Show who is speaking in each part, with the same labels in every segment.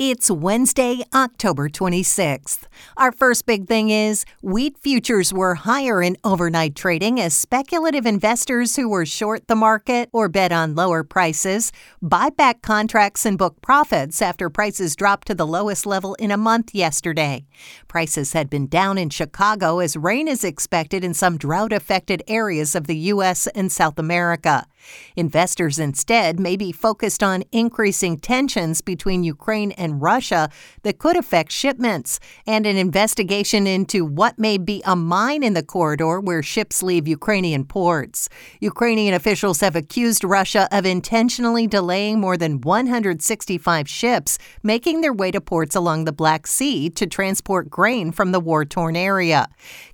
Speaker 1: It's Wednesday, October 26th. Our first big thing is wheat futures were higher in overnight trading as speculative investors who were short the market or bet on lower prices buy back contracts and book profits after prices dropped to the lowest level in a month yesterday. Prices had been down in Chicago as rain is expected in some drought affected areas of the U.S. and South America. Investors instead may be focused on increasing tensions between Ukraine and Russia that could affect shipments, and an investigation into what may be a mine in the corridor where ships leave Ukrainian ports. Ukrainian officials have accused Russia of intentionally delaying more than 165 ships making their way to ports along the Black Sea to transport grain from the war torn area.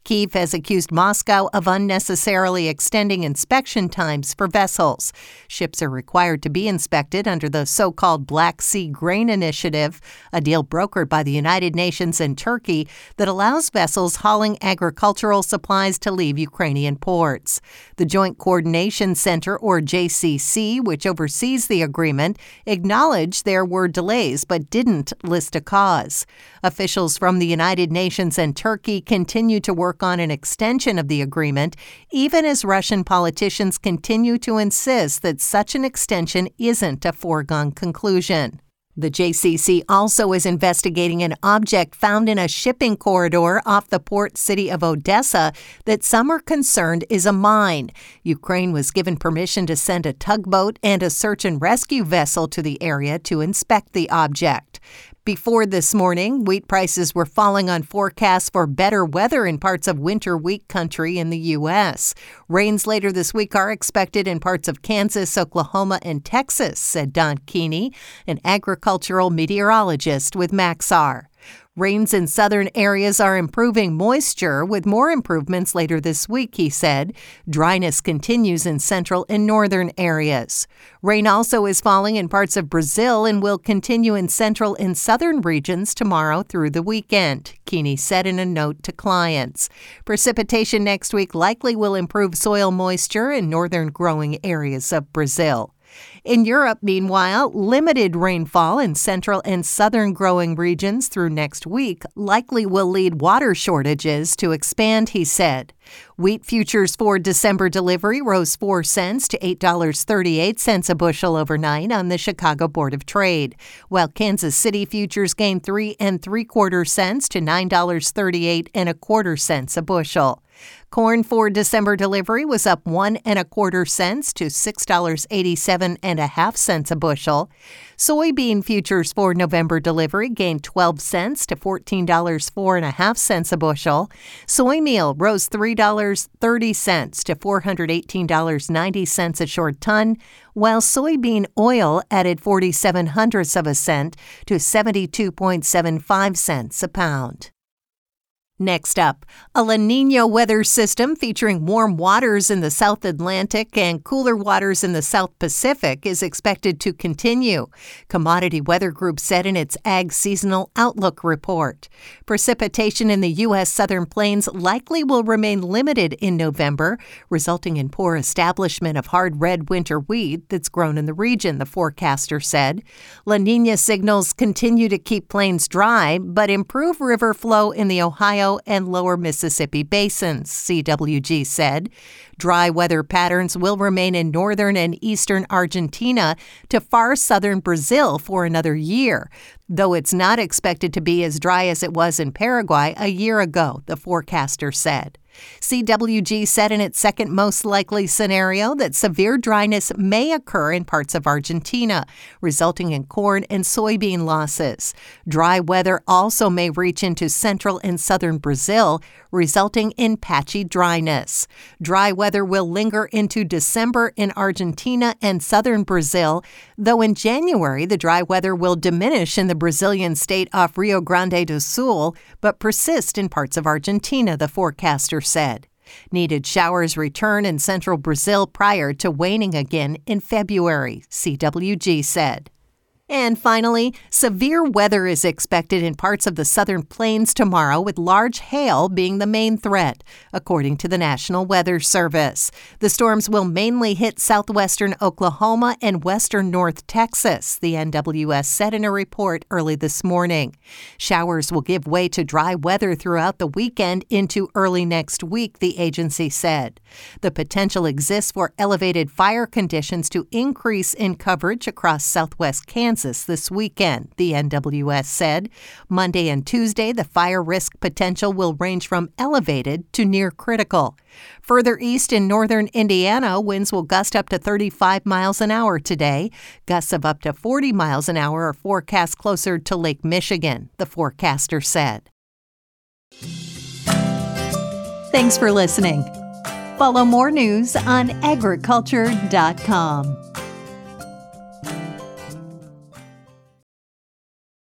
Speaker 1: Kiev has accused Moscow of unnecessarily extending inspection times for vessels. Ships are required to be inspected under the so called Black Sea Grain Initiative, a deal brokered by the United Nations and Turkey that allows vessels hauling agricultural supplies to leave Ukrainian ports. The Joint Coordination Center, or JCC, which oversees the agreement, acknowledged there were delays but didn't list a cause. Officials from the United Nations and Turkey continue to work on an extension of the agreement, even as Russian politicians continue to insist that such an extension isn't a foregone conclusion. The JCC also is investigating an object found in a shipping corridor off the port city of Odessa that some are concerned is a mine. Ukraine was given permission to send a tugboat and a search and rescue vessel to the area to inspect the object. Before this morning, wheat prices were falling on forecasts for better weather in parts of winter wheat country in the U.S. Rains later this week are expected in parts of Kansas, Oklahoma, and Texas, said Don Keeney, an agricultural meteorologist with Maxar. Rains in southern areas are improving moisture, with more improvements later this week, he said. Dryness continues in central and northern areas. Rain also is falling in parts of Brazil and will continue in central and southern regions tomorrow through the weekend, Keeney said in a note to clients. Precipitation next week likely will improve soil moisture in northern growing areas of Brazil. In Europe, meanwhile, limited rainfall in central and southern growing regions through next week likely will lead water shortages to expand, he said. Wheat futures for December delivery rose 4 cents to $8.38 a bushel overnight on the Chicago Board of Trade, while Kansas City futures gained 3 and 3 quarter cents to $9.38 and a quarter cents a bushel. Corn for December delivery was up one and a quarter cents to six dollars eighty-seven and a half cents a bushel. Soybean futures for November delivery gained twelve cents to fourteen dollars four and a half cents a bushel. Soy meal rose three dollars thirty cents to four hundred eighteen dollars ninety cents a short ton, while soybean oil added forty-seven hundredths of a cent to seventy-two point seven five cents a pound. Next up, a La Nina weather system featuring warm waters in the South Atlantic and cooler waters in the South Pacific is expected to continue, Commodity Weather Group said in its Ag Seasonal Outlook report. Precipitation in the U.S. Southern Plains likely will remain limited in November, resulting in poor establishment of hard red winter wheat that's grown in the region, the forecaster said. La Nina signals continue to keep plains dry, but improve river flow in the Ohio And lower Mississippi basins, CWG said. Dry weather patterns will remain in northern and eastern Argentina to far southern Brazil for another year, though it's not expected to be as dry as it was in Paraguay a year ago, the forecaster said. CWG said in its second most likely scenario that severe dryness may occur in parts of Argentina, resulting in corn and soybean losses. Dry weather also may reach into central and southern Brazil, resulting in patchy dryness. Dry weather will linger into December in Argentina and southern Brazil, though in January the dry weather will diminish in the Brazilian state off Rio Grande do Sul, but persist in parts of Argentina, the forecaster said. Needed showers return in central Brazil prior to waning again in February, CWG said. And finally, severe weather is expected in parts of the southern plains tomorrow, with large hail being the main threat, according to the National Weather Service. The storms will mainly hit southwestern Oklahoma and western North Texas, the NWS said in a report early this morning. Showers will give way to dry weather throughout the weekend into early next week, the agency said. The potential exists for elevated fire conditions to increase in coverage across southwest Kansas Kansas this weekend, the NWS said. Monday and Tuesday, the fire risk potential will range from elevated to near critical. Further east in northern Indiana, winds will gust up to 35 miles an hour today. Gusts of up to 40 miles an hour are forecast closer to Lake Michigan, the forecaster said. Thanks for listening. Follow more news on agriculture.com.